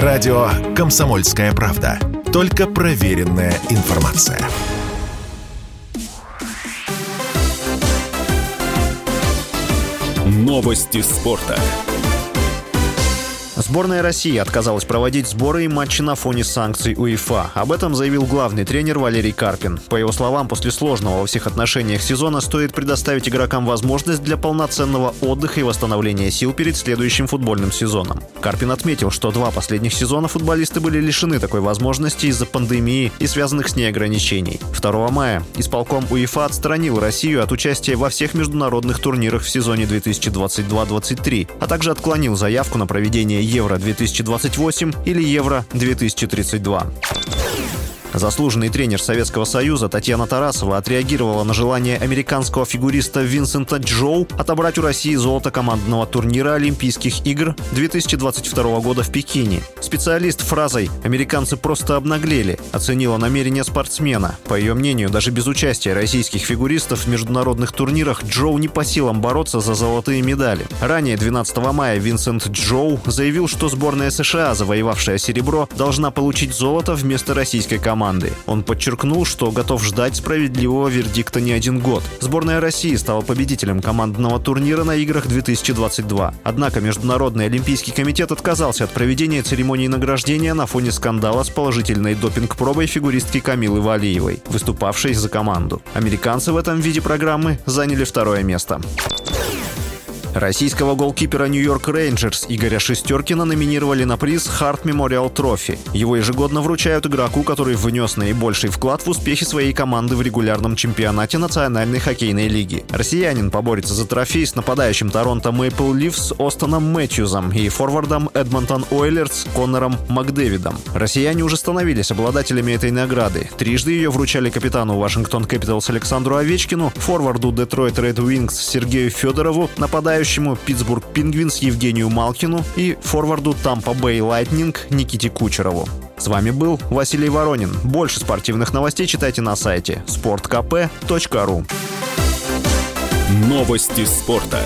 Радио «Комсомольская правда». Только проверенная информация. Новости спорта. Сборная России отказалась проводить сборы и матчи на фоне санкций УЕФА. Об этом заявил главный тренер Валерий Карпин. По его словам, после сложного во всех отношениях сезона стоит предоставить игрокам возможность для полноценного отдыха и восстановления сил перед следующим футбольным сезоном. Карпин отметил, что два последних сезона футболисты были лишены такой возможности из-за пандемии и связанных с ней ограничений. 2 мая исполком УЕФА отстранил Россию от участия во всех международных турнирах в сезоне 2022-2023, а также отклонил заявку на проведение Евро-2028 или Евро-2032. Заслуженный тренер Советского Союза Татьяна Тарасова отреагировала на желание американского фигуриста Винсента Джоу отобрать у России золото командного турнира Олимпийских игр 2022 года в Пекине. Специалист фразой «американцы просто обнаглели» оценила намерение спортсмена. По ее мнению, даже без участия российских фигуристов в международных турнирах Джоу не по силам бороться за золотые медали. Ранее 12 мая Винсент Джоу заявил, что сборная США, завоевавшая серебро, должна получить золото вместо российской команды команды. Он подчеркнул, что готов ждать справедливого вердикта не один год. Сборная России стала победителем командного турнира на играх 2022. Однако Международный Олимпийский комитет отказался от проведения церемонии награждения на фоне скандала с положительной допинг-пробой фигуристки Камилы Валиевой, выступавшей за команду. Американцы в этом виде программы заняли второе место. Российского голкипера Нью-Йорк Рейнджерс Игоря Шестеркина номинировали на приз Харт Мемориал Трофи. Его ежегодно вручают игроку, который внес наибольший вклад в успехи своей команды в регулярном чемпионате Национальной хоккейной лиги. Россиянин поборется за трофей с нападающим Торонто Мэйпл Ливс Остоном Мэтьюзом и форвардом Эдмонтон Ойлерс Коннором Макдэвидом. Россияне уже становились обладателями этой награды. Трижды ее вручали капитану Вашингтон Капиталс Александру Овечкину, форварду Детройт Ред Уингз Сергею Федорову, нападающему нападающему Питтсбург Пингвинс Евгению Малкину и форварду Тампа Бэй Лайтнинг Никите Кучерову. С вами был Василий Воронин. Больше спортивных новостей читайте на сайте sportkp.ru Новости спорта.